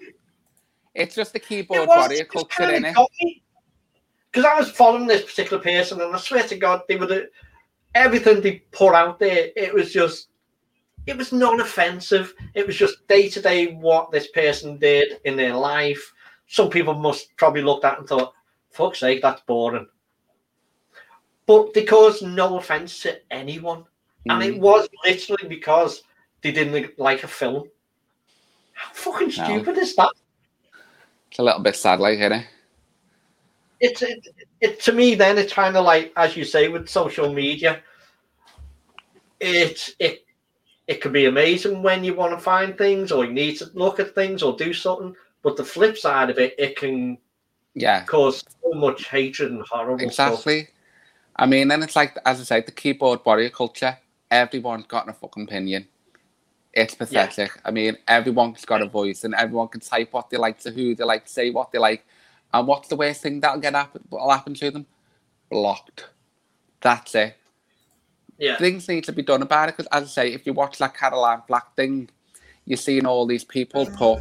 B: It's just the keyboard warrior culture in it.
C: Because I was following this particular person, and I swear to God, they were the, everything they put out there. It was just, it was non-offensive. It was just day to day what this person did in their life. Some people must probably looked at and thought, "Fuck's sake, that's boring." But because no offense to anyone, and it
B: Mm.
C: was literally because they didn't like a film. How fucking stupid is that?
B: It's a little bit sad, like, isn't it?
C: It's it, it to me. Then it's kind of like, as you say, with social media. It it it can be amazing when you want to find things, or you need to look at things, or do something. But the flip side of it, it can
B: Yeah,
C: cause so much hatred and horrible stuff.
B: exactly. I mean, then it's like, as I say, the keyboard warrior culture. Everyone's got a fucking opinion. It's pathetic. I mean, everyone's got a voice, and everyone can type what they like to who they like, to say what they like. And what's the worst thing that'll get happen? What'll happen to them? Blocked. That's it.
C: Yeah,
B: things need to be done about it because, as I say, if you watch that Caroline Flack thing, you're seeing all these people put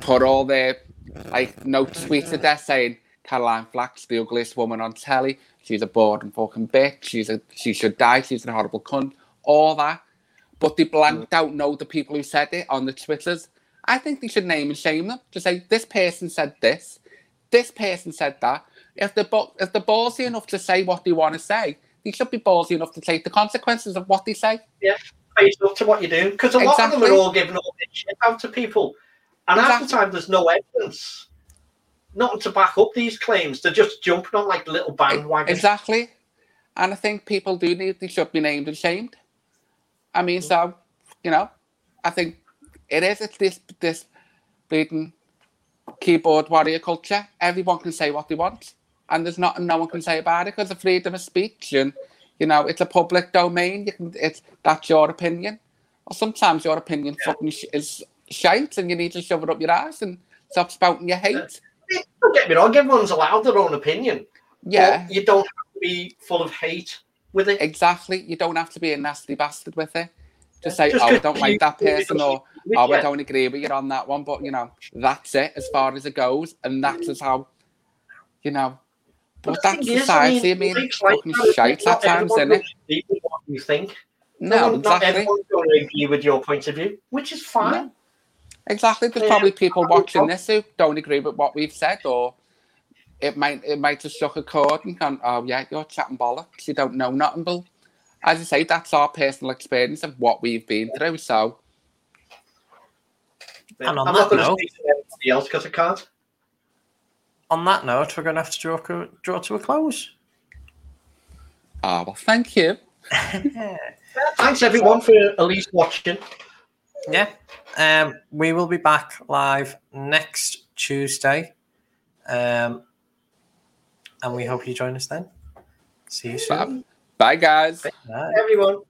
B: put all their like notes tweeted there saying Caroline Flack's the ugliest woman on telly. She's a bored and fucking bitch. She's a she should die. She's a horrible cunt. All that, but they blanked out know the people who said it on the twitters. I think they should name and shame them. To say this person said this, this person said that. If they're bu- if they're ballsy enough to say what they want to say, they should be ballsy enough to take the consequences of what they say.
C: Yeah, face up to what you're doing because a lot of them are all giving all this shit out to people, and half the time there's no evidence, nothing to back up these claims. They're just jumping on like little bandwagons.
B: Exactly. And I think people do need, they should be named and shamed. I mean, so, you know, I think it is, it's this, this bleeding keyboard warrior culture. Everyone can say what they want. And there's nothing no one can say about it because of freedom of speech. And, you know, it's a public domain. You can, it's, that's your opinion. Or sometimes your opinion fucking sh- is shite and you need to shove it up your ass and stop spouting your hate.
C: Don't get me wrong, everyone's allowed their own opinion.
B: Yeah.
C: you don't have to be full of hate with it.
B: Exactly. You don't have to be a nasty bastard with it. Just say,
C: Just
B: oh, I don't like that person, or oh, I don't agree with you on that one. But you know, that's it as far as it goes, and that's just how, you know. But
C: the
B: that's
C: thing is,
B: society. I mean,
C: like,
B: it's
C: like,
B: fucking
C: not
B: shite at times,
C: everyone
B: isn't it?
C: with what you think.
B: No,
C: one- Not
B: exactly.
C: everyone's going to agree with your point of view, which is fine.
B: No. Exactly. There's
C: Yeah.
B: probably people watching this who don't agree with what we've said, or it might it might just struck a chord and gone, oh yeah, you're chatting bollocks. You don't know nothing. But as I say, that's our personal experience of what we've been through. So
A: And on
C: I'm
A: that
C: not going to
A: note-
C: speak to anybody else because I can't.
A: On that note, we're going to have to draw, co- draw to a close.
B: Ah, well, thank you.
C: Thanks everyone for at least watching.
A: Yeah. Um, we will be back live next Tuesday. Um, and we hope you join us then. See you soon.
B: Bye, guys.
A: Bye.
C: Everyone.